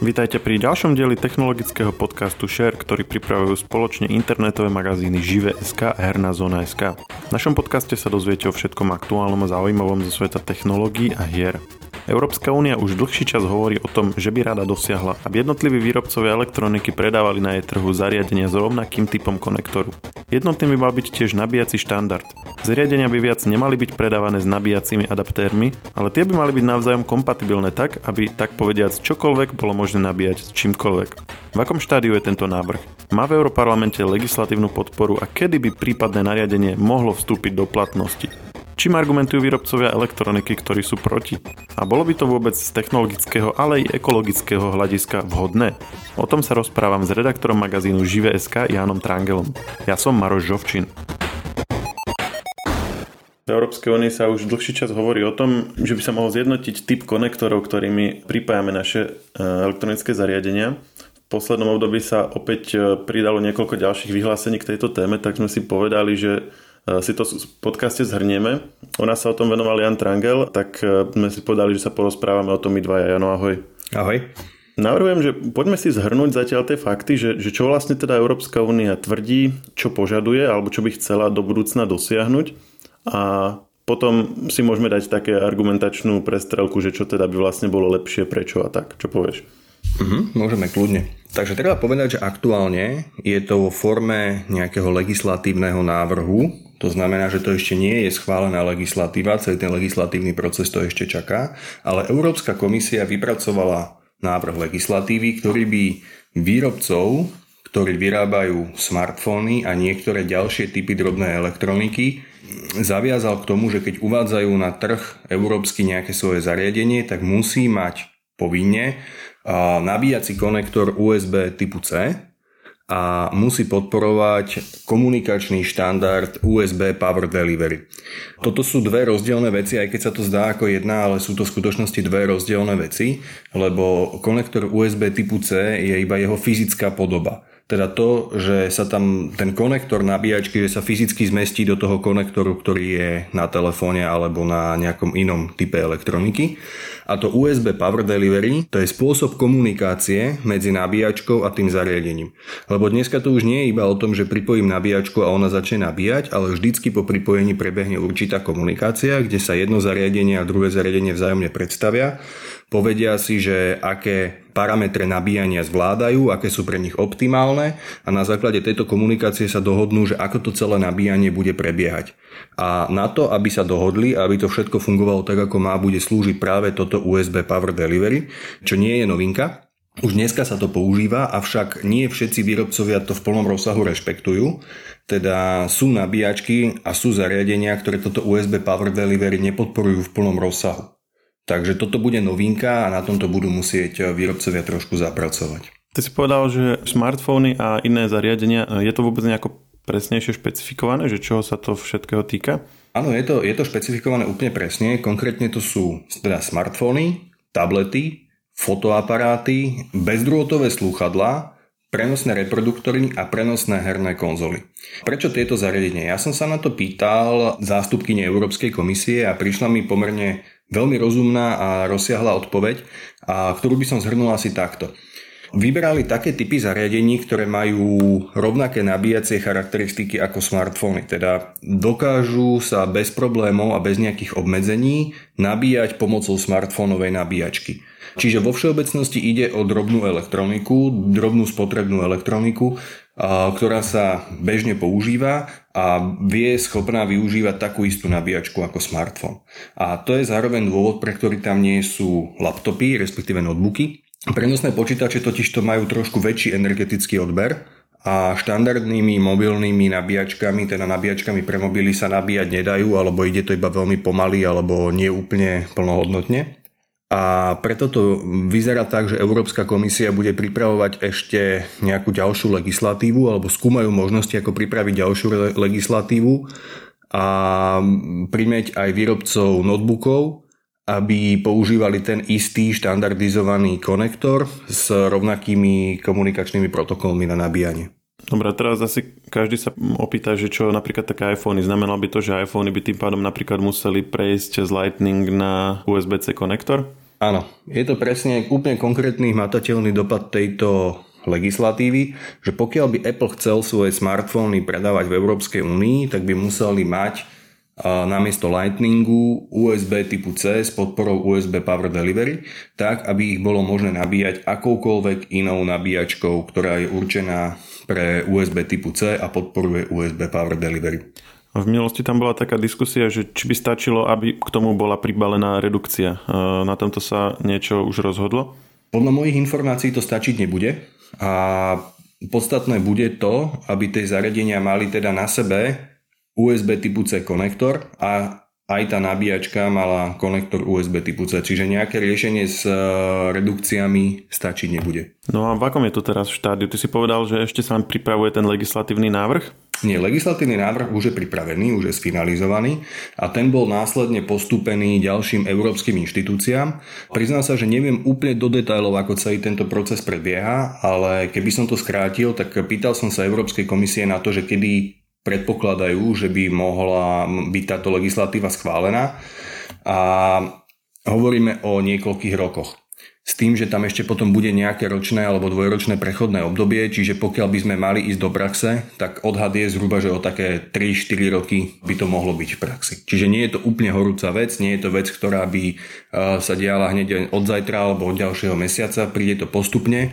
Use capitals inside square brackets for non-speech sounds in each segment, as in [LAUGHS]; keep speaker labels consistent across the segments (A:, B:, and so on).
A: Vítajte pri ďalšom dieli technologického podcastu Share, ktorý pripravujú spoločne internetové magazíny Žive.sk a Herná zóna.sk. V našom podcaste sa dozviete o všetkom aktuálnom a zaujímavom zo sveta technológií a hier. Európska únia už dlhší čas hovorí o tom, že by rada dosiahla, aby jednotliví výrobcovia elektroniky predávali na jej trhu zariadenia s rovnakým typom konektoru. Jednotný by mal byť tiež nabíjací štandard. Zariadenia by viac nemali byť predávané s nabíjacími adaptérmi, ale tie by mali byť navzájom kompatibilné tak, aby tak povediac čokoľvek bolo možné nabíjať s čímkoľvek. V akom štádiu je tento návrh? Má v Európarlamente legislatívnu podporu a kedy by prípadné nariadenie mohlo vstúpiť do platnosti? Čím argumentujú výrobcovia elektroniky, ktorí sú proti? A bolo by to vôbec z technologického, ale i ekologického hľadiska vhodné? O tom sa rozprávam s redaktorom magazínu Žive.sk Jánom Trangelom. Ja som Maroš Žovčin. V Európskej únii sa už dlhší čas hovorí o tom, že by sa mohol zjednotiť typ konektorov, ktorými pripájame naše e, elektronické zariadenia. V poslednom období sa opäť e, pridalo niekoľko ďalších vyhlásení k tejto téme, tak sme si povedali, že si to v podcaste zhrnieme. U nás sa o tom venoval Jan Trangel, tak eh, sme si povedali, že sa porozprávame o tom my dvaja. Jano, ahoj.
B: Ahoj.
A: Navrhujem, že poďme si zhrnúť zatiaľ tie fakty, že, že čo vlastne teda Európska únia tvrdí, čo požaduje alebo čo by chcela do budúcna dosiahnuť a potom si môžeme dať také argumentačnú prestrelku, že čo teda by vlastne bolo lepšie, prečo a tak. Čo povieš?
B: Mhm, môžeme kľudne. Takže treba povedať, že aktuálne je to vo forme nejakého legislatívneho návrhu, to znamená, že to ešte nie je schválená legislatíva, celý ten legislatívny proces to ešte čaká, ale Európska komisia vypracovala návrh legislatívy, ktorý by výrobcov, ktorí vyrábajú smartfóny a niektoré ďalšie typy drobnej elektroniky, zaviazal k tomu, že keď uvádzajú na trh európsky nejaké svoje zariadenie, tak musí mať povinne nabíjací konektor USB typu C, a musí podporovať komunikačný štandard USB Power Delivery. Toto sú dve rozdielne veci, aj keď sa to zdá ako jedna, ale sú to v skutočnosti dve rozdielne veci, lebo konektor USB typu C je iba jeho fyzická podoba. Teda to, že sa tam ten konektor nabíjačky, že sa fyzicky zmestí do toho konektoru, ktorý je na telefóne alebo na nejakom inom type elektroniky. A to USB Power Delivery, to je spôsob komunikácie medzi nabíjačkou a tým zariadením. Lebo dneska to už nie je iba o tom, že pripojím nabíjačku a ona začne nabíjať, ale vždycky po pripojení prebehne určitá komunikácia, kde sa jedno zariadenie a druhé zariadenie vzájomne predstavia povedia si, že aké parametre nabíjania zvládajú, aké sú pre nich optimálne a na základe tejto komunikácie sa dohodnú, že ako to celé nabíjanie bude prebiehať. A na to, aby sa dohodli a aby to všetko fungovalo tak, ako má, bude slúžiť práve toto USB Power Delivery, čo nie je novinka. Už dneska sa to používa, avšak nie všetci výrobcovia to v plnom rozsahu rešpektujú. Teda sú nabíjačky a sú zariadenia, ktoré toto USB Power Delivery nepodporujú v plnom rozsahu. Takže toto bude novinka a na tomto budú musieť eh, výrobcovia trošku zapracovať.
A: Ty si povedal, že smartfóny a iné zariadenia, eh, je to vôbec nejako presnejšie špecifikované, že čoho sa to všetkého týka?
B: Áno, je to, je to špecifikované úplne presne. Konkrétne to sú teda smartfóny, tablety, fotoaparáty, bezdrôtové slúchadlá, prenosné reproduktory a prenosné herné konzoly. Prečo tieto zariadenia? Ja som sa na to pýtal zástupkyne Európskej komisie a prišla mi pomerne Veľmi rozumná a rozsiahla odpoveď, a ktorú by som zhrnul asi takto. Vyberali také typy zariadení, ktoré majú rovnaké nabíjacie charakteristiky ako smartfóny, teda dokážu sa bez problémov a bez nejakých obmedzení nabíjať pomocou smartfónovej nabíjačky. Čiže vo všeobecnosti ide o drobnú elektroniku, drobnú spotrebnú elektroniku, ktorá sa bežne používa a vie schopná využívať takú istú nabíjačku ako smartfón. A to je zároveň dôvod, pre ktorý tam nie sú laptopy, respektíve notebooky. Prenosné počítače totiž to majú trošku väčší energetický odber a štandardnými mobilnými nabíjačkami, teda nabíjačkami pre mobily sa nabíjať nedajú, alebo ide to iba veľmi pomaly, alebo nie úplne plnohodnotne. A preto to vyzerá tak, že Európska komisia bude pripravovať ešte nejakú ďalšiu legislatívu alebo skúmajú možnosti, ako pripraviť ďalšiu legislatívu a primeť aj výrobcov notebookov, aby používali ten istý štandardizovaný konektor s rovnakými komunikačnými protokolmi na nabíjanie.
A: Dobre, teraz asi každý sa opýta, že čo napríklad také iPhony. Znamenalo by to, že iPhony by tým pádom napríklad museli prejsť z Lightning na USB-C konektor?
B: Áno, je to presne úplne konkrétny hmatateľný dopad tejto legislatívy, že pokiaľ by Apple chcel svoje smartfóny predávať v Európskej únii, tak by museli mať namiesto Lightningu USB typu C s podporou USB Power Delivery, tak aby ich bolo možné nabíjať akoukoľvek inou nabíjačkou, ktorá je určená pre USB typu C a podporuje USB Power Delivery.
A: V minulosti tam bola taká diskusia, že či by stačilo, aby k tomu bola pribalená redukcia. Na tomto sa niečo už rozhodlo?
B: Podľa mojich informácií to stačiť nebude a podstatné bude to, aby tie zariadenia mali teda na sebe USB typu C konektor a aj tá nabíjačka mala konektor USB typu C, čiže nejaké riešenie s e, redukciami stačiť nebude.
A: No a v akom je to teraz v štádiu? Ty si povedal, že ešte sa pripravuje ten legislatívny návrh?
B: Nie, legislatívny návrh už je pripravený, už je sfinalizovaný a ten bol následne postúpený ďalším európskym inštitúciám. Priznám sa, že neviem úplne do detailov, ako celý tento proces prebieha, ale keby som to skrátil, tak pýtal som sa Európskej komisie na to, že kedy predpokladajú, že by mohla byť táto legislatíva schválená a hovoríme o niekoľkých rokoch. S tým, že tam ešte potom bude nejaké ročné alebo dvojročné prechodné obdobie, čiže pokiaľ by sme mali ísť do praxe, tak odhad je zhruba, že o také 3-4 roky by to mohlo byť v praxi. Čiže nie je to úplne horúca vec, nie je to vec, ktorá by eh, sa diala hneď od zajtra alebo od ďalšieho mesiaca, príde to postupne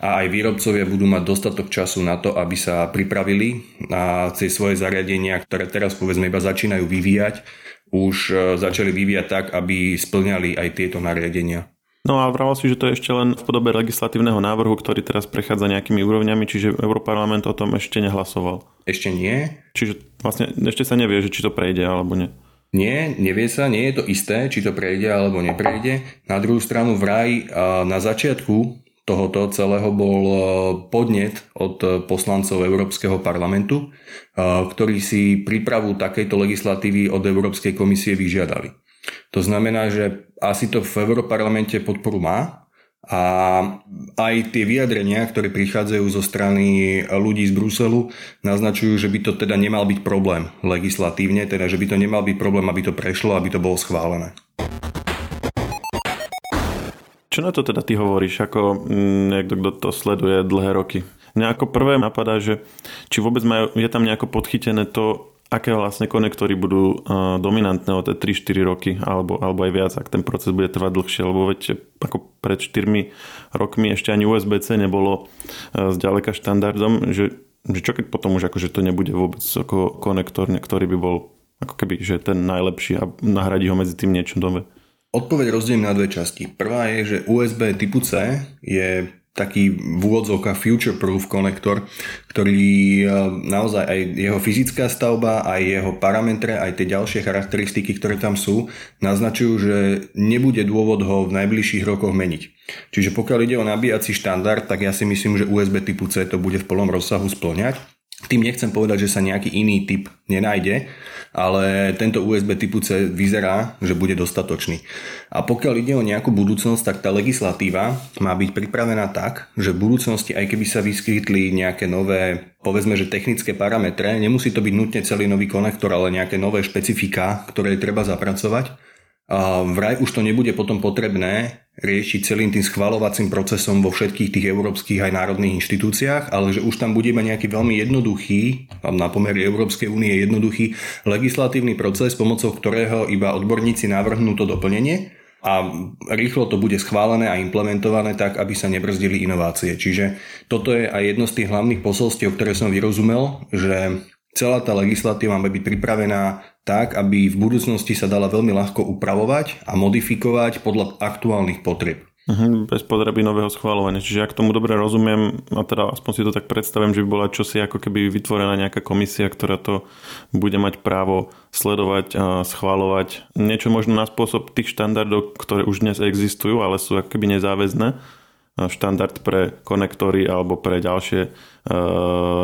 B: a aj výrobcovia budú mať dostatok času na to, aby sa pripravili na tie svoje zariadenia, ktoré teraz povedzme iba začínajú vyvíjať, už e, začali vyvíjať tak, aby splňali aj tieto nariadenia.
A: No a vraval si, že to je ešte len v podobe legislatívneho návrhu, ktorý teraz prechádza nejakými úrovňami, čiže Európarlament o tom ešte nehlasoval.
B: Ešte nie.
A: Čiže vlastne ešte sa nevie, že či to prejde alebo nie.
B: Nie, nevie sa, nie je to isté, či to prejde alebo neprejde. Na druhú stranu vraj na začiatku tohoto celého bol e, podnet od poslancov Európskeho parlamentu, e, ktorí si prípravu takejto legislatívy od Európskej komisie vyžiadali. To znamená, že asi to v Európarlamente podporu má a aj tie vyjadrenia, ktoré prichádzajú zo strany ľudí z Bruselu, naznačujú, že by to teda nemal byť problém legislatívne, teda že by to nemal byť problém, aby to prešlo, aby to bolo schválené.
A: Čo na to teda ty hovoríš, ako mm, niekto, kto to sleduje dlhé roky? Mňa ako prvé napadá, že či vôbec majú, je tam nejako podchytené to, aké vlastne konektory budú uh, dominantné o tie 3-4 roky alebo, alebo aj viac, ak ten proces bude trvať dlhšie, lebo veď ako pred 4 rokmi ešte ani USB-C nebolo uh, zďaleka štandardom, že, že čo keď potom už akože to nebude vôbec ako konektor, ktorý by bol ako keby, že ten najlepší a nahradí ho medzi tým niečo nové.
B: Odpoveď rozdelím na dve časti. Prvá je, že USB typu C je taký v úvodzovkách future-proof konektor, ktorý e, naozaj aj jeho fyzická stavba, aj jeho parametre, aj tie ďalšie charakteristiky, ktoré tam sú, naznačujú, že nebude dôvod ho v najbližších rokoch meniť. Čiže pokiaľ ide o nabíjací štandard, tak ja si myslím, že USB typu C to bude v plnom rozsahu splňať. Tým nechcem povedať, že sa nejaký iný typ nenájde, ale tento USB typu C vyzerá, že bude dostatočný. A pokiaľ ide o nejakú budúcnosť, tak tá legislatíva má byť pripravená tak, že v budúcnosti, aj keby sa vyskytli nejaké nové, povedzme, že technické parametre, nemusí to byť nutne celý nový konektor, ale nejaké nové špecifika, ktoré treba zapracovať, vraj už to nebude potom potrebné riešiť celým tým schvalovacím procesom vo všetkých tých európskych aj národných inštitúciách, ale že už tam budeme nejaký veľmi jednoduchý, na pomery Európskej únie jednoduchý legislatívny proces, pomocou ktorého iba odborníci navrhnú to doplnenie a rýchlo to bude schválené a implementované tak, aby sa nebrzdili inovácie. Čiže toto je aj jedno z tých hlavných posolstiev, ktoré som vyrozumel, že celá tá legislatíva má byť pripravená tak, aby v budúcnosti sa dala veľmi ľahko upravovať a modifikovať podľa aktuálnych potrieb.
A: Uh-huh, bez potreby nového schváľovania. Čiže ak tomu dobre rozumiem, a teda aspoň si to tak predstavím, že by bola čosi ako keby vytvorená nejaká komisia, ktorá to bude mať právo sledovať a schváľovať. Niečo možno na spôsob tých štandardov, ktoré už dnes existujú, ale sú ako keby nezáväzné štandard pre konektory alebo pre ďalšie e,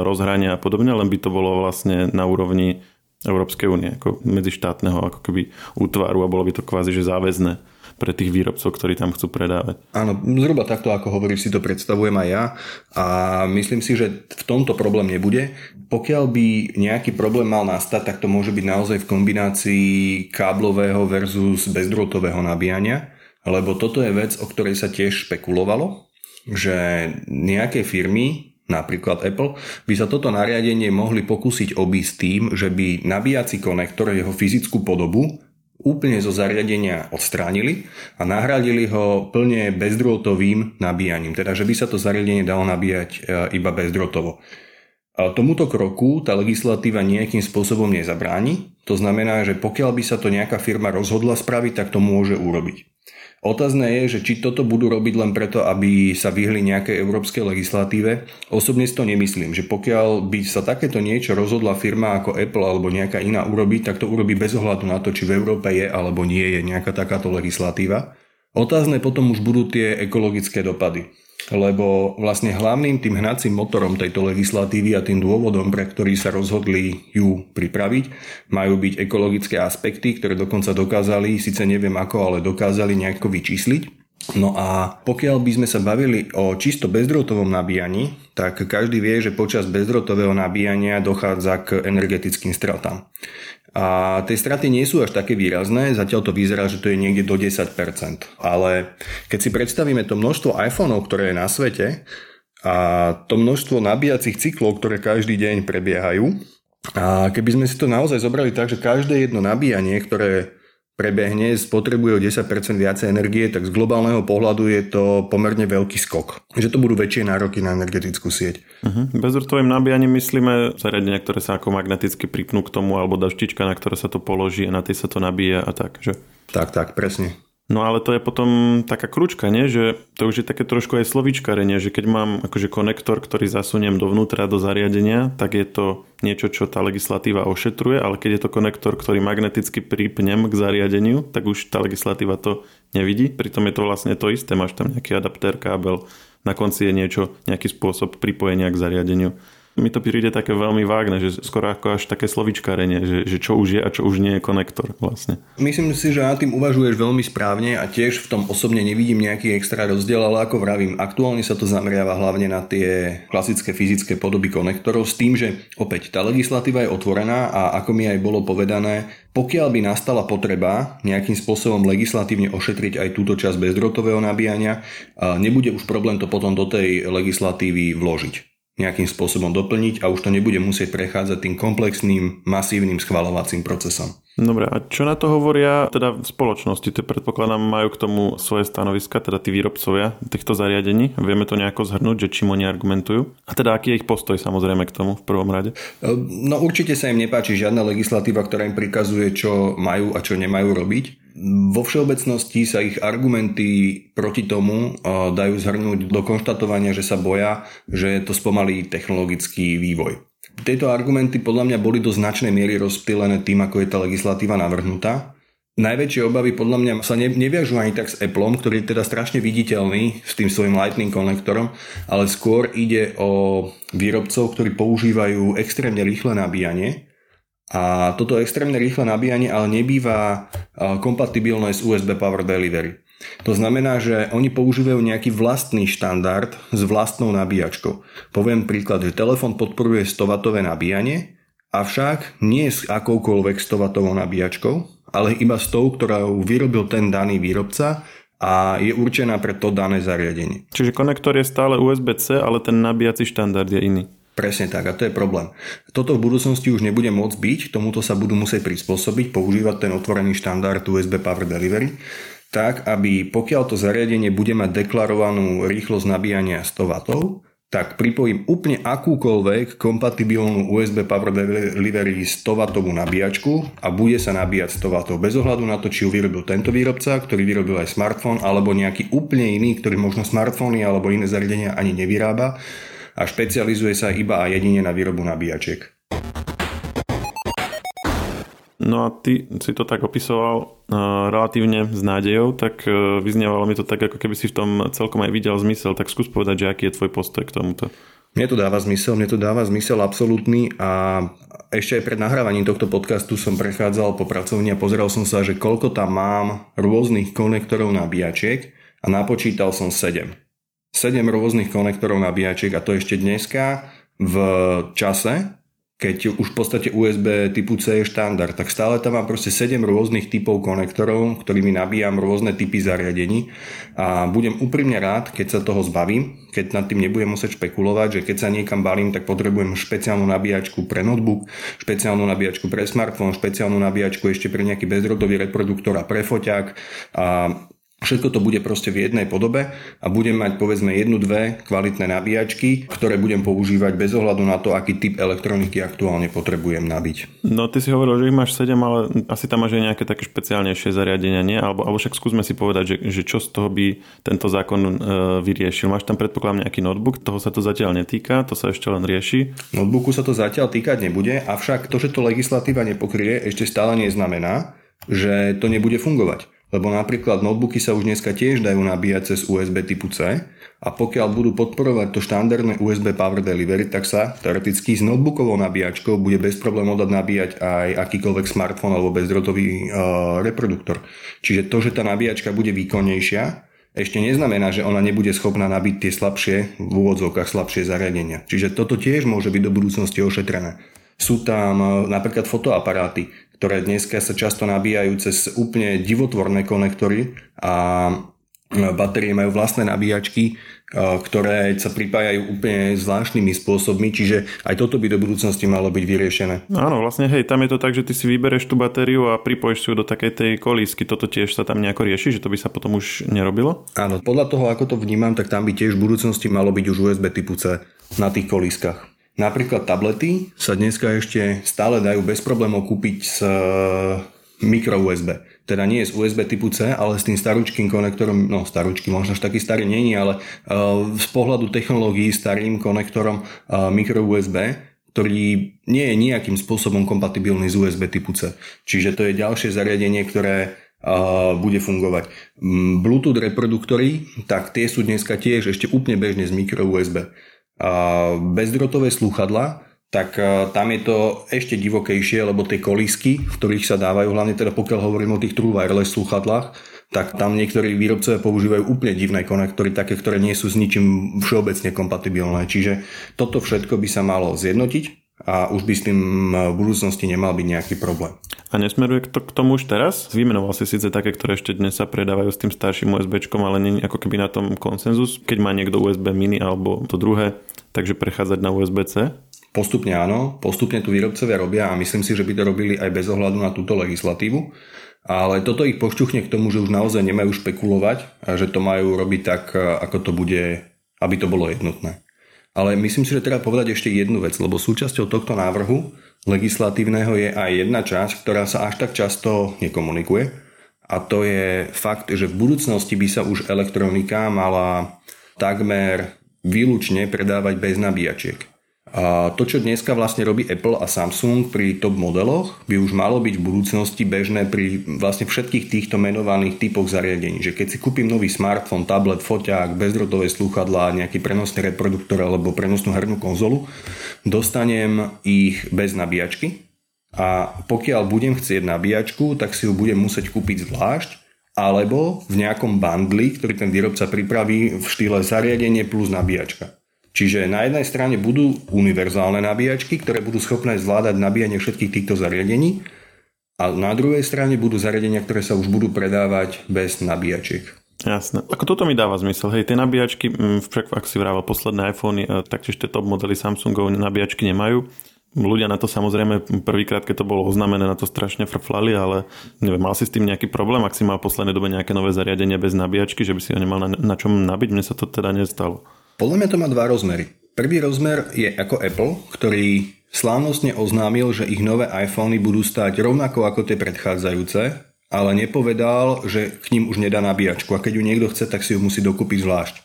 A: rozhrania a podobne, len by to bolo vlastne na úrovni Európskej únie, ako medzištátneho ako keby útvaru a bolo by to kvázi že záväzné pre tých výrobcov, ktorí tam chcú predávať.
B: Áno, zhruba takto, ako hovoríš, si to predstavujem aj ja a myslím si, že v tomto problém nebude. Pokiaľ by nejaký problém mal nastať, tak to môže byť naozaj v kombinácii káblového versus bezdrôtového nabíjania lebo toto je vec, o ktorej sa tiež špekulovalo, že nejaké firmy, napríklad Apple, by sa toto nariadenie mohli pokúsiť obísť tým, že by nabíjací konektor jeho fyzickú podobu úplne zo zariadenia odstránili a nahradili ho plne bezdrôtovým nabíjaním. Teda, že by sa to zariadenie dalo nabíjať e, iba bezdrôtovo. A tomuto kroku tá legislatíva nejakým spôsobom nezabráni. To znamená, že pokiaľ by sa to nejaká firma rozhodla spraviť, tak to môže urobiť. Otázne je, že či toto budú robiť len preto, aby sa vyhli nejakej európskej legislatíve. Osobne si to nemyslím, že pokiaľ by sa takéto niečo rozhodla firma ako Apple alebo nejaká iná urobiť, tak to urobí bez ohľadu na to, či v Európe je alebo nie je nejaká takáto legislatíva. Otázne potom už budú tie ekologické dopady lebo vlastne hlavným tým hnacím motorom tejto legislatívy a tým dôvodom, pre ktorý sa rozhodli ju pripraviť, majú byť ekologické aspekty, ktoré dokonca dokázali, síce neviem ako, ale dokázali nejako vyčísliť. No a pokiaľ by sme sa bavili o čisto bezdrotovom nabíjaní, tak každý vie, že počas bezdrotového nabíjania dochádza k energetickým stratám. A tie straty nie sú až také výrazné, zatiaľ to vyzerá, že to je niekde do 10%. Ale keď si predstavíme to množstvo iPhoneov, ktoré je na svete a to množstvo nabíjacích cyklov, ktoré každý deň prebiehajú, a keby sme si to naozaj zobrali tak, že každé jedno nabíjanie, ktoré prebehne, spotrebuje o 10% viacej energie, tak z globálneho pohľadu je to pomerne veľký skok. Že to budú väčšie nároky na energetickú sieť.
A: Uh-huh. Bezdrôtovým nabíjaním myslíme zariadenia, ktoré sa ako magneticky pripnú k tomu, alebo daštička, na ktoré sa to položí a na tej sa to nabíja a tak, že?
B: Tak, tak, presne.
A: No ale to je potom taká kručka, nie? že to už je také trošku aj slovíčkarenie, že keď mám akože konektor, ktorý zasuniem dovnútra do zariadenia, tak je to niečo, čo tá legislatíva ošetruje, ale keď je to konektor, ktorý magneticky pripnem k zariadeniu, tak už tá legislatíva to nevidí. Pritom je to vlastne to isté, máš tam nejaký adaptér, kábel, na konci je niečo, nejaký spôsob pripojenia k zariadeniu mi to príde také veľmi vágne, že skoro ako až také slovičkárenie, že, že čo už je a čo už nie je konektor vlastne.
B: Myslím si, že na tým uvažuješ veľmi správne a tiež v tom osobne nevidím nejaký extra rozdiel, ale ako vravím, aktuálne sa to zameriava hlavne na tie klasické fyzické podoby konektorov s tým, že opäť tá legislatíva je otvorená a ako mi aj bolo povedané, pokiaľ by nastala potreba nejakým spôsobom legislatívne ošetriť aj túto časť bezdrotového nabíjania, nebude už problém to potom do tej legislatívy vložiť nejakým spôsobom doplniť a už to nebude musieť prechádzať tým komplexným, masívnym schvalovacím procesom.
A: Dobre, a čo na to hovoria teda v spoločnosti? To predpokladám majú k tomu svoje stanoviska, teda tí výrobcovia týchto zariadení. Vieme to nejako zhrnúť, že čím oni argumentujú? A teda aký je ich postoj samozrejme k tomu v prvom rade?
B: E, no určite sa im nepáči žiadna legislatíva, ktorá im prikazuje, čo majú a čo nemajú robiť. Vo všeobecnosti sa ich argumenty proti tomu dajú zhrnúť do konštatovania, že sa boja, že to spomalí technologický vývoj. Tieto argumenty podľa mňa boli do značnej miery rozptýlené tým, ako je tá legislatíva navrhnutá. Najväčšie obavy podľa mňa sa neviažu ani tak s Appleom, ktorý je teda strašne viditeľný s tým svojim Lightning konektorom, ale skôr ide o výrobcov, ktorí používajú extrémne rýchle nabíjanie a toto extrémne rýchle nabíjanie ale nebýva kompatibilné s USB Power Delivery. To znamená, že oni používajú nejaký vlastný štandard s vlastnou nabíjačkou. Poviem príklad, že telefón podporuje 100W nabíjanie, avšak nie s akoukoľvek 100W nabíjačkou, ale iba s tou, ktorú vyrobil ten daný výrobca a je určená pre to dané zariadenie.
A: Čiže konektor je stále USB-C, ale ten nabíjací štandard je iný.
B: Presne tak a to je problém. Toto v budúcnosti už nebude môcť byť, tomuto sa budú musieť prispôsobiť, používať ten otvorený štandard USB Power Delivery, tak aby pokiaľ to zariadenie bude mať deklarovanú rýchlosť nabíjania 100 W, tak pripojím úplne akúkoľvek kompatibilnú USB Power Delivery 100 W nabíjačku a bude sa nabíjať 100 W bez ohľadu na to, či ju vyrobil tento výrobca, ktorý vyrobil aj smartfón, alebo nejaký úplne iný, ktorý možno smartfóny alebo iné zariadenia ani nevyrába a špecializuje sa iba a jedine na výrobu nabíjačiek.
A: No a ty si to tak opisoval uh, relatívne s nádejou, tak uh, vyznievalo mi to tak, ako keby si v tom celkom aj videl zmysel, tak skús povedať, že aký je tvoj postoj k tomuto.
B: Mne to dáva zmysel, mne to dáva zmysel absolútny a ešte aj pred nahrávaním tohto podcastu som prechádzal po pracovni a pozeral som sa, že koľko tam mám rôznych konektorov nabíjačiek a napočítal som 7. 7 rôznych konektorov nabíjačiek a to ešte dneska v čase, keď už v podstate USB typu C je štandard, tak stále tam mám proste 7 rôznych typov konektorov, ktorými nabíjam rôzne typy zariadení. A budem úprimne rád, keď sa toho zbavím, keď nad tým nebudem musieť špekulovať, že keď sa niekam balím, tak potrebujem špeciálnu nabíjačku pre notebook, špeciálnu nabíjačku pre smartfón, špeciálnu nabíjačku ešte pre nejaký bezdrotový reproduktor a pre foťák. A Všetko to bude proste v jednej podobe a budem mať povedzme jednu, dve kvalitné nabíjačky, ktoré budem používať bez ohľadu na to, aký typ elektroniky aktuálne potrebujem nabiť.
A: No ty si hovoril, že ich máš 7, ale asi tam máš aj nejaké také špeciálnejšie zariadenia, nie? Alebo, alebo však skúsme si povedať, že, že čo z toho by tento zákon e, vyriešil. Máš tam predpokladám nejaký notebook, toho sa to zatiaľ netýka, to sa ešte len rieši.
B: Notebooku sa to zatiaľ týkať nebude, avšak to, že to legislatíva nepokrie, ešte stále neznamená, že to nebude fungovať. Lebo napríklad notebooky sa už dneska tiež dajú nabíjať cez USB typu C a pokiaľ budú podporovať to štandardné USB Power Delivery, tak sa teoreticky s notebookovou nabíjačkou bude bez problémov dať nabíjať aj akýkoľvek smartfón alebo bezdrotový uh, reproduktor. Čiže to, že tá nabíjačka bude výkonnejšia, ešte neznamená, že ona nebude schopná nabiť tie slabšie, v úvodzovkách slabšie zariadenia. Čiže toto tiež môže byť do budúcnosti ošetrené. Sú tam e, napríklad fotoaparáty, ktoré dneska sa často nabíjajú cez úplne divotvorné konektory a batérie majú vlastné nabíjačky, e, ktoré sa pripájajú úplne zvláštnymi spôsobmi, čiže aj toto by do budúcnosti malo byť vyriešené.
A: Áno, vlastne hej, tam je to tak, že ty si vybereš tú batériu a pripojíš si ju do takej tej kolísky. Toto tiež sa tam nejako rieši, že to by sa potom už nerobilo?
B: Áno, podľa toho, ako to vnímam, tak tam by tiež v budúcnosti malo byť už USB typu C na tých kolískach. Napríklad tablety sa dneska ešte stále dajú bez problémov kúpiť s e, micro USB. Teda nie z USB typu C, ale s tým starúčkým konektorom, no starúčky, možno až taký starý není, ale uh, z pohľadu technológií starým konektorom uh, micro USB, ktorý nie je nejakým spôsobom kompatibilný s USB typu C. Čiže to je ďalšie zariadenie, ktoré bude fungovať. Bluetooth reproduktory, tak tie sú dneska tiež ešte úplne bežne z micro USB bezdrotové slúchadla, tak tam je to ešte divokejšie, lebo tie kolísky, v ktorých sa dávajú, hlavne teda pokiaľ hovorím o tých true wireless slúchadlách, tak tam niektorí výrobcovia používajú úplne divné konektory, také, ktoré nie sú s ničím všeobecne kompatibilné. Čiže toto všetko by sa malo zjednotiť a už by s tým v budúcnosti nemal byť nejaký problém.
A: A nesmeruje to k tomu už teraz? Vymenoval si síce také, ktoré ešte dnes sa predávajú s tým starším USB, ale nie ako keby na tom konsenzus, keď má niekto USB mini alebo to druhé, takže prechádzať na USB-C?
B: Postupne áno, postupne tu výrobcovia robia a myslím si, že by to robili aj bez ohľadu na túto legislatívu. Ale toto ich pošťuchne k tomu, že už naozaj nemajú špekulovať a že to majú robiť tak, ako to bude, aby to bolo jednotné. Ale myslím si, že treba povedať ešte jednu vec, lebo súčasťou tohto návrhu legislatívneho je aj jedna časť, ktorá sa až tak často nekomunikuje. A to je fakt, že v budúcnosti by sa už elektronika mala takmer výlučne predávať bez nabíjačiek. A to, čo dneska vlastne robí Apple a Samsung pri top modeloch, by už malo byť v budúcnosti bežné pri vlastne všetkých týchto menovaných typoch zariadení. Že keď si kúpim nový smartfón, tablet, foťák, bezdrotové slúchadlá, nejaký prenosný reproduktor alebo prenosnú hernú konzolu, dostanem ich bez nabíjačky. A pokiaľ budem chcieť nabíjačku, tak si ju budem musieť kúpiť zvlášť alebo v nejakom bandli, ktorý ten výrobca pripraví v štýle zariadenie plus nabíjačka. Čiže na jednej strane budú univerzálne nabíjačky, ktoré budú schopné zvládať nabíjanie všetkých týchto zariadení a na druhej strane budú zariadenia, ktoré sa už budú predávať bez nabíjačiek.
A: Jasné. Ako toto mi dáva zmysel. Hej, tie nabíjačky, mm, však ak si vrával posledné iPhony, e, taktiež tie top modely Samsungov nabíjačky nemajú. Ľudia na to samozrejme prvýkrát, keď to bolo oznámené, na to strašne frflali, ale neviem, mal si s tým nejaký problém, ak si mal v poslednej dobe nejaké nové zariadenie bez nabíjačky, že by si ho nemal na, na čom nabiť, mne sa to teda nestalo.
B: Podľa mňa to má dva rozmery. Prvý rozmer je ako Apple, ktorý slávnostne oznámil, že ich nové iPhony budú stať rovnako ako tie predchádzajúce, ale nepovedal, že k ním už nedá nabíjačku a keď ju niekto chce, tak si ju musí dokúpiť zvlášť.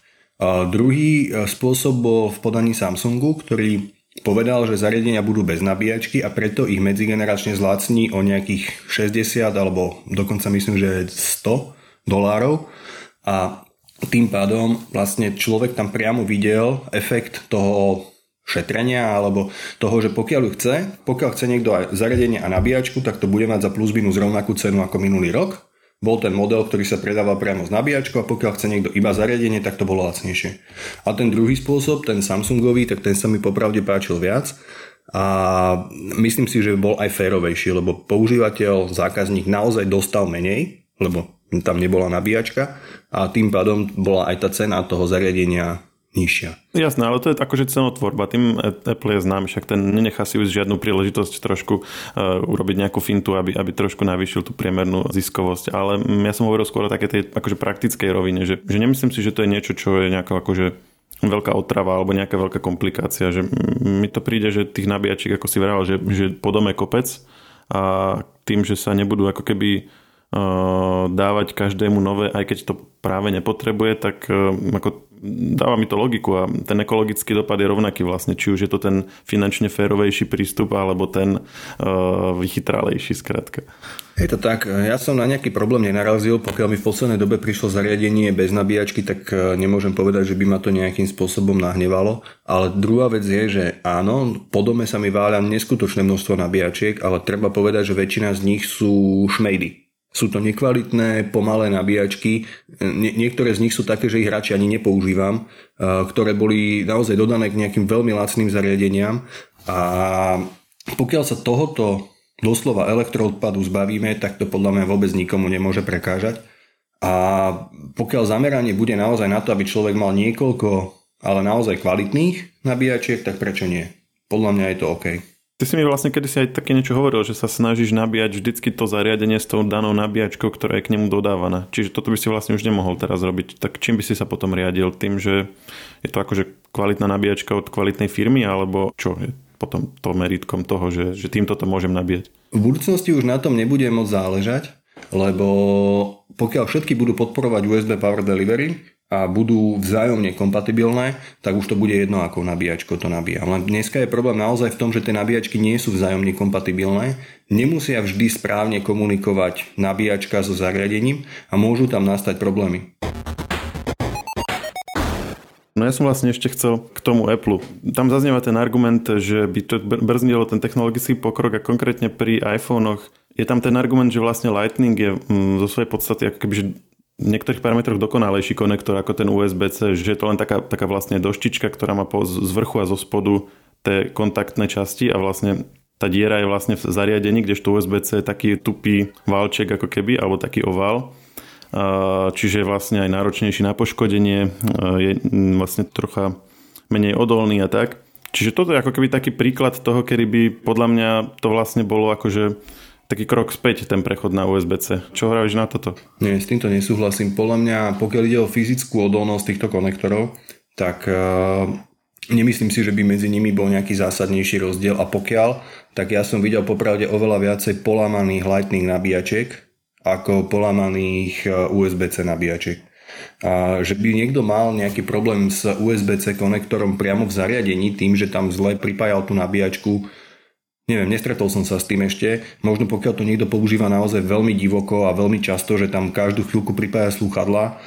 B: A druhý e, spôsob bol v podaní Samsungu, ktorý povedal, že zariadenia budú bez nabíjačky a preto ich medzigeneračne zlácní o nejakých 60 alebo dokonca myslím, že 100 dolárov a tým pádom vlastne človek tam priamo videl efekt toho šetrenia alebo toho, že pokiaľ chce, pokiaľ chce niekto aj zariadenie a nabíjačku, tak to bude mať za plus minus rovnakú cenu ako minulý rok. Bol ten model, ktorý sa predával priamo s nabíjačkou a pokiaľ chce niekto iba zariadenie, tak to bolo lacnejšie. A ten druhý spôsob, ten Samsungový, tak ten sa mi popravde páčil viac a myslím si, že bol aj férovejší, lebo používateľ, zákazník naozaj dostal menej, lebo tam nebola nabíjačka a tým pádom bola aj tá cena toho zariadenia nižšia.
A: Jasné, ale to je akože cenotvorba. Tým Apple je znám, však ten nenechá si už žiadnu príležitosť trošku uh, urobiť nejakú fintu, aby, aby trošku navýšil tú priemernú ziskovosť. Ale ja som hovoril skôr o také tej akože praktickej rovine, že, že nemyslím si, že to je niečo, čo je nejako akože veľká otrava alebo nejaká veľká komplikácia. Že mi to príde, že tých nabíjačiek, ako si vral, že, že po dome kopec a tým, že sa nebudú ako keby dávať každému nové, aj keď to práve nepotrebuje, tak ako dáva mi to logiku a ten ekologický dopad je rovnaký vlastne, či už je to ten finančne férovejší prístup alebo ten vychytrálejší skrátka.
B: Je to tak, ja som na nejaký problém nenarazil, pokiaľ mi v poslednej dobe prišlo zariadenie bez nabíjačky, tak nemôžem povedať, že by ma to nejakým spôsobom nahnevalo, ale druhá vec je, že áno, po dome sa mi váľa neskutočné množstvo nabíjačiek, ale treba povedať, že väčšina z nich sú šmejdy. Sú to nekvalitné, pomalé nabíjačky. Nie, niektoré z nich sú také, že ich radšej ani nepoužívam, ktoré boli naozaj dodané k nejakým veľmi lacným zariadeniam. A pokiaľ sa tohoto doslova elektroodpadu zbavíme, tak to podľa mňa vôbec nikomu nemôže prekážať. A pokiaľ zameranie bude naozaj na to, aby človek mal niekoľko, ale naozaj kvalitných nabíjačiek, tak prečo nie? Podľa mňa je to OK.
A: Ty si mi vlastne kedy si aj také niečo hovoril, že sa snažíš nabíjať vždycky to zariadenie s tou danou nabíjačkou, ktorá je k nemu dodávaná. Čiže toto by si vlastne už nemohol teraz robiť. Tak čím by si sa potom riadil? Tým, že je to akože kvalitná nabíjačka od kvalitnej firmy, alebo čo je potom to meritkom toho, že, že týmto to môžem nabíjať?
B: V budúcnosti už na tom nebude môcť záležať, lebo pokiaľ všetky budú podporovať USB Power Delivery, a budú vzájomne kompatibilné, tak už to bude jedno, ako nabíjačko to nabíja. Len dneska je problém naozaj v tom, že tie nabíjačky nie sú vzájomne kompatibilné, nemusia vždy správne komunikovať nabíjačka so zariadením a môžu tam nastať problémy.
A: No ja som vlastne ešte chcel k tomu Apple. Tam zaznieva ten argument, že by to brzdilo ten technologický pokrok a konkrétne pri iPhonech je tam ten argument, že vlastne Lightning je mm, zo svojej podstaty ako keby v niektorých parametroch dokonalejší konektor ako ten USB-C, že je to len taká, taká vlastne doštička, ktorá má po, z vrchu a zo spodu tie kontaktné časti a vlastne tá diera je vlastne v zariadení, kdežto USB-C je taký tupý válček ako keby, alebo taký ovál. Čiže je vlastne aj náročnejší na poškodenie, je vlastne trocha menej odolný a tak. Čiže toto je ako keby taký príklad toho, kedy by podľa mňa to vlastne bolo akože taký krok späť ten prechod na USB-C. Čo hovoríš na toto?
B: Nie, s týmto nesúhlasím. Podľa mňa, pokiaľ ide o fyzickú odolnosť týchto konektorov, tak uh, nemyslím si, že by medzi nimi bol nejaký zásadnejší rozdiel a pokiaľ, tak ja som videl popravde oveľa viacej polamaných Lightning nabíjačiek ako polamaných eh, USB-C nabíjačiek. A že by niekto mal nejaký problém s USB-C konektorom priamo v zariadení tým, že tam zle pripájal tú nabíjačku Neviem, nestretol som sa s tým ešte. Možno pokiaľ to niekto používa naozaj veľmi divoko a veľmi často, že tam každú chvíľku pripája slúchadla,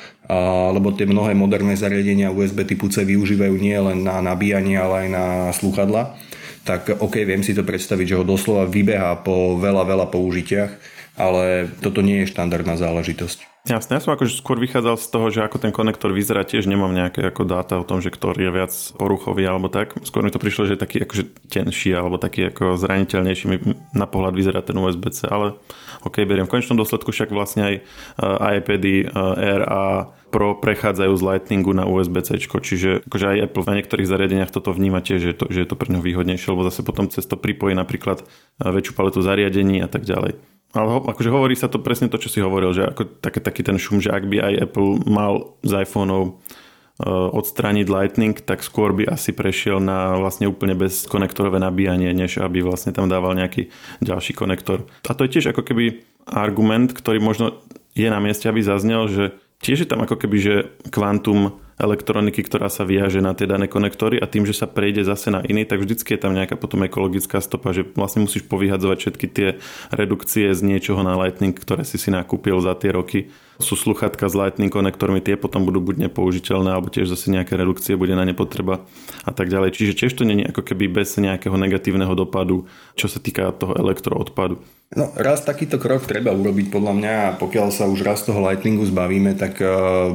B: lebo tie mnohé moderné zariadenia USB typu C využívajú nie len na nabíjanie, ale aj na slúchadla, tak OK, viem si to predstaviť, že ho doslova vybeha po veľa, veľa použitiach, ale toto nie je štandardná záležitosť.
A: Jasne, ja som akože skôr vychádzal z toho, že ako ten konektor vyzerá, tiež nemám nejaké ako dáta o tom, že ktorý je viac poruchový alebo tak. Skôr mi to prišlo, že je taký akože tenší alebo taký ako zraniteľnejší mi na pohľad vyzerá ten USB-C, ale ok, beriem. V konečnom dôsledku však vlastne aj uh, iPady uh, Air a Pro prechádzajú z Lightningu na USB-C, čiže akože aj Apple na niektorých zariadeniach toto vníma tiež, že to, že je to pre neho výhodnejšie, lebo zase potom cez to pripojí napríklad uh, väčšiu paletu zariadení a tak ďalej. Ale ho, akože hovorí sa to presne to, čo si hovoril, že ako také, taký ten šum, že ak by aj Apple mal z iPhoneov uh, odstrániť Lightning, tak skôr by asi prešiel na vlastne úplne bez konektorové nabíjanie, než aby vlastne tam dával nejaký ďalší konektor. A to je tiež ako keby argument, ktorý možno je na mieste, aby zaznel, že tiež je tam ako keby, že kvantum elektroniky, ktorá sa viaže na tie dané konektory a tým, že sa prejde zase na iný, tak vždycky je tam nejaká potom ekologická stopa, že vlastne musíš povyhadzovať všetky tie redukcie z niečoho na Lightning, ktoré si si nakúpil za tie roky. Sú sluchatka s Lightning konektormi, tie potom budú buď nepoužiteľné, alebo tiež zase nejaké redukcie bude na ne potreba a tak ďalej. Čiže tiež to nie je ako keby bez nejakého negatívneho dopadu, čo sa týka toho elektroodpadu.
B: No, raz takýto krok treba urobiť podľa mňa a pokiaľ sa už raz toho Lightningu zbavíme, tak uh,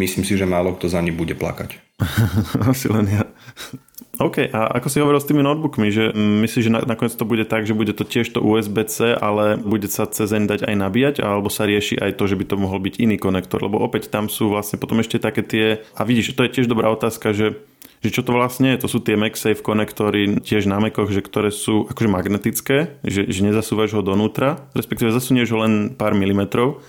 B: myslím si, že málo kto za ním bude plakať. [LAUGHS]
A: Asi len ja. OK, a ako si hovoril s tými notebookmi, že myslíš, že nakoniec to bude tak, že bude to tiež to USB-C, ale bude sa cez dať aj nabíjať, alebo sa rieši aj to, že by to mohol byť iný konektor, lebo opäť tam sú vlastne potom ešte také tie, a vidíš, to je tiež dobrá otázka, že že čo to vlastne je, to sú tie MagSafe konektory tiež na Macoch, že ktoré sú akože magnetické, že, že nezasúvaš ho donútra, respektíve zasunieš ho len pár milimetrov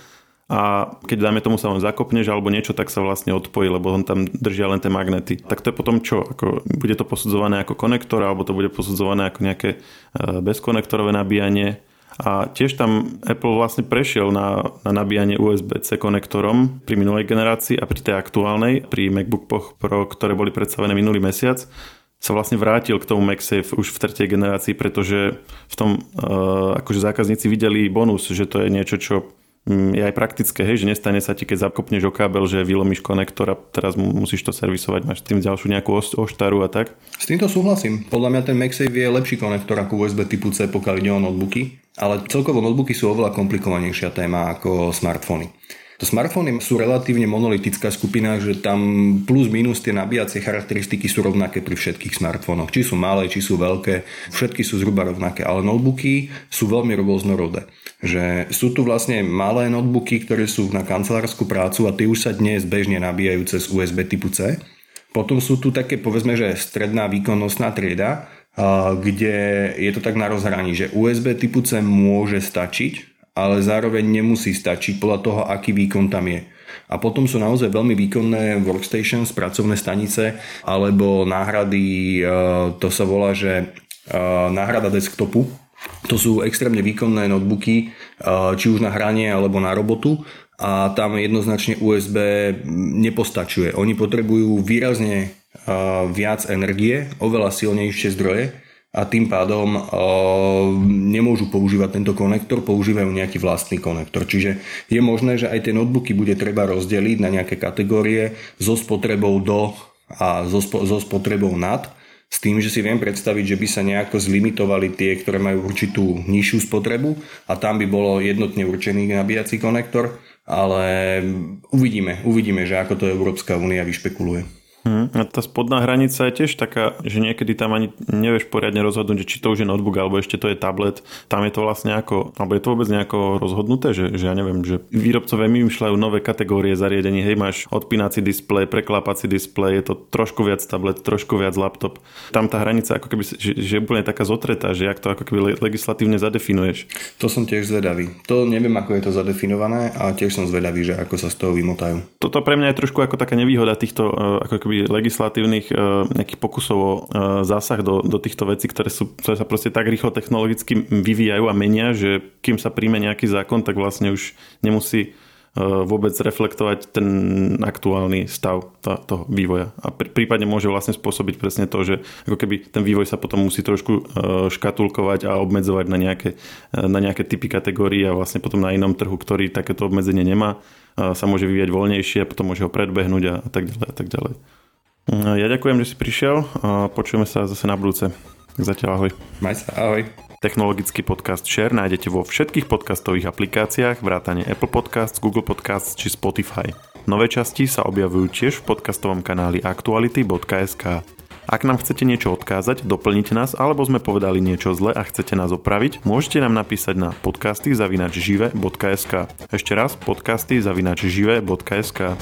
A: a keď dáme tomu sa len zakopneš alebo niečo, tak sa vlastne odpojí, lebo on tam držia len tie magnety. Tak to je potom čo? Ako, bude to posudzované ako konektor alebo to bude posudzované ako nejaké e, bezkonektorové nabíjanie? A tiež tam Apple vlastne prešiel na, na nabíjanie USB-C konektorom pri minulej generácii a pri tej aktuálnej, pri MacBook Pro, ktoré boli predstavené minulý mesiac, sa vlastne vrátil k tomu MagSafe už v tretej generácii, pretože v tom uh, akože zákazníci videli bonus, že to je niečo, čo je aj praktické, hej, že nestane sa ti, keď zakopneš o kábel, že vylomíš konektor a teraz musíš to servisovať, máš tým ďalšiu nejakú oštaru a tak.
B: S týmto súhlasím. Podľa mňa ten MagSafe je lepší konektor ako USB typu C, pokiaľ ide o notebooky, ale celkovo notebooky sú oveľa komplikovanejšia téma ako smartfóny. To smartfóny sú relatívne monolitická skupina, že tam plus minus tie nabíjacie charakteristiky sú rovnaké pri všetkých smartfónoch. Či sú malé, či sú veľké, všetky sú zhruba rovnaké, ale notebooky sú veľmi rôznorodé. Že sú tu vlastne malé notebooky, ktoré sú na kancelárskú prácu a tie už sa dnes bežne nabíjajú cez USB typu C. Potom sú tu také, povedzme, že stredná výkonnostná trieda, kde je to tak na rozhraní, že USB typu C môže stačiť, ale zároveň nemusí stačiť podľa toho, aký výkon tam je. A potom sú naozaj veľmi výkonné workstations, pracovné stanice alebo náhrady, e, to sa volá, že e, náhrada desktopu. To sú extrémne výkonné notebooky, e, či už na hranie alebo na robotu a tam jednoznačne USB nepostačuje. Oni potrebujú výrazne viac energie, oveľa silnejšie zdroje a tým pádom uh, nemôžu používať tento konektor, používajú nejaký vlastný konektor. Čiže je možné, že aj tie notebooky bude treba rozdeliť na nejaké kategórie so spotrebou do a so, so spotrebou nad, s tým, že si viem predstaviť, že by sa nejako zlimitovali tie, ktoré majú určitú nižšiu spotrebu a tam by bolo jednotne určený nabíjací konektor, ale uvidíme, uvidíme, že ako to Európska únia vyšpekuluje.
A: Hmm, a tá spodná hranica je tiež taká, že niekedy tam ani nevieš poriadne rozhodnúť, či to už je notebook alebo ešte to je tablet. Tam je to vlastne ako, alebo je to vôbec nejako rozhodnuté, že, že ja neviem, že výrobcovia vymýšľajú nové kategórie zariadení. Hej, máš odpínací displej, preklápací displej, je to trošku viac tablet, trošku viac laptop. Tam tá hranica ako keby, že, že je úplne taká zotretá, že jak to ako keby legislatívne zadefinuješ.
B: To som tiež zvedavý. To neviem, ako je to zadefinované a tiež som zvedavý, že ako sa z toho vymotajú.
A: Toto pre mňa je trošku ako taká nevýhoda týchto eh, ako keby legislatívnych e, nejakých pokusov o e, zásah do, do týchto vecí, ktoré, sú, ktoré sa proste tak rýchlo technologicky vyvíjajú a menia, že kým sa príjme nejaký zákon, tak vlastne už nemusí e, vôbec reflektovať ten aktuálny stav toho vývoja. A prípadne môže vlastne spôsobiť presne to, že ako keby ten vývoj sa potom musí trošku škatulkovať a obmedzovať na nejaké, na nejaké typy kategórií a vlastne potom na inom trhu, ktorý takéto obmedzenie nemá, sa môže vyvíjať voľnejšie a potom môže ho predbehnúť a tak ďalej a tak ďalej. Ja ďakujem, že si prišiel a počujeme sa zase na budúce. Zatiaľ ahoj.
B: Maj sa, ahoj.
A: Technologický podcast Share nájdete vo všetkých podcastových aplikáciách, vrátane Apple Podcasts, Google Podcasts či Spotify. Nové časti sa objavujú tiež v podcastovom kanáli aktuality.sk. Ak nám chcete niečo odkázať, doplniť nás, alebo sme povedali niečo zle a chcete nás opraviť, môžete nám napísať na podcasty zavinačžive.sk. Ešte raz podcasty zavinačžive.sk.